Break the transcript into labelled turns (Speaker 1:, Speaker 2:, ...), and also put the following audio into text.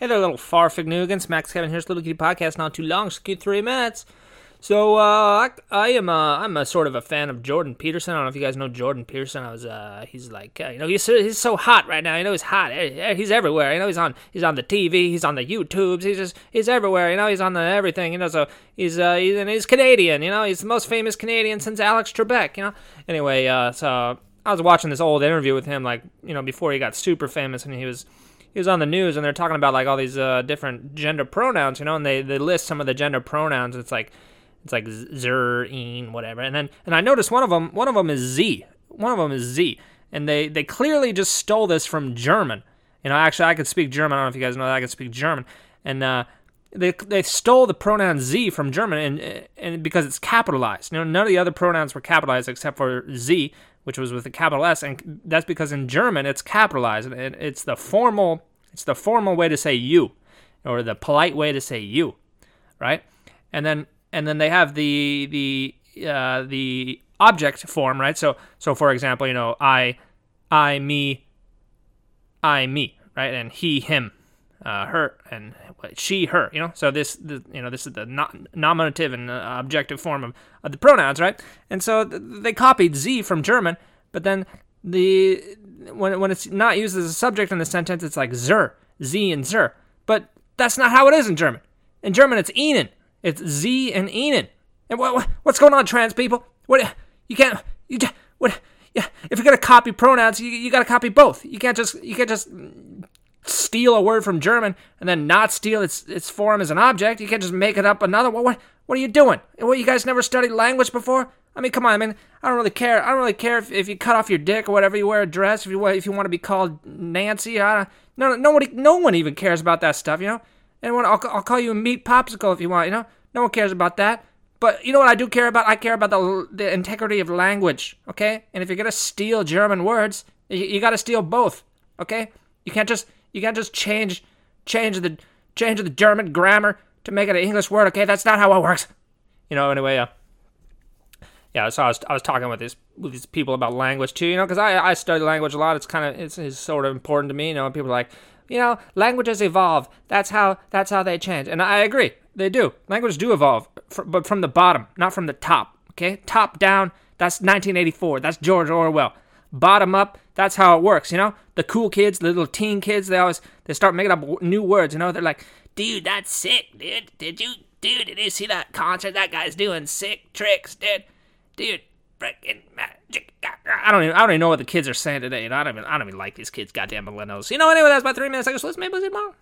Speaker 1: Hey there, little farfignugans. Max Kevin here's Little Kitty Podcast. Not too long, just three minutes. So uh, I, I am a, I'm a sort of a fan of Jordan Peterson. I don't know if you guys know Jordan Peterson. I was uh, he's like uh, you know he's he's so hot right now. You know he's hot. He's everywhere. You know he's on he's on the TV. He's on the YouTubes. He's just he's everywhere. You know he's on the everything. You know so he's uh he's, and he's Canadian. You know he's the most famous Canadian since Alex Trebek. You know anyway uh so I was watching this old interview with him like you know before he got super famous and he was he was on the news and they're talking about like all these uh, different gender pronouns, you know, and they, they list some of the gender pronouns. It's like it's like zer, whatever. And then and I noticed one of them one of them is z. One of them is z, and they they clearly just stole this from German. You know, actually I could speak German. I don't know if you guys know that I could speak German, and uh, they they stole the pronoun z from German, and and because it's capitalized. You know, none of the other pronouns were capitalized except for z, which was with a capital S, and that's because in German it's capitalized. And it's the formal it's the formal way to say you, or the polite way to say you, right? And then and then they have the the uh, the object form, right? So so for example, you know, I I me I me, right? And he him, uh, her and she her, you know. So this the, you know this is the nominative and uh, objective form of, of the pronouns, right? And so th- they copied z from German, but then the when when it's not used as a subject in the sentence, it's like zer, z and zer. But that's not how it is in German. In German, it's ihnen. It's z and ihnen. And what, what what's going on, trans people? What you can't you what yeah? If you're gonna copy pronouns, you you gotta copy both. You can't just you can't just steal a word from German and then not steal its its form as an object. You can't just make it up another. What what what are you doing? What you guys never studied language before? I mean, come on. I mean, I don't really care. I don't really care if, if you cut off your dick or whatever. You wear a dress. If you if you want to be called Nancy, I no nobody no one even cares about that stuff. You know. And I'll I'll call you a meat popsicle if you want. You know. No one cares about that. But you know what I do care about? I care about the the integrity of language. Okay. And if you're gonna steal German words, you, you got to steal both. Okay. You can't just you can't just change change the change the German grammar to make it an English word. Okay. That's not how it works. You know. Anyway. Uh, yeah, so I was I was talking with these with these people about language too, you know, because I I study language a lot. It's kind of it's, it's sort of important to me, you know. People are like, you know, languages evolve. That's how that's how they change, and I agree, they do. Languages do evolve, but from the bottom, not from the top. Okay, top down. That's 1984. That's George Orwell. Bottom up. That's how it works. You know, the cool kids, the little teen kids, they always they start making up new words. You know, they're like, dude, that's sick, dude. Did you, dude? Did you see that concert? That guy's doing sick tricks, dude dude, freaking magic. I don't even I don't even know what the kids are saying today. I don't even I don't even like these kids, goddamn millennials. You know, anyway, that's about three minutes. I guess let's maybe tomorrow.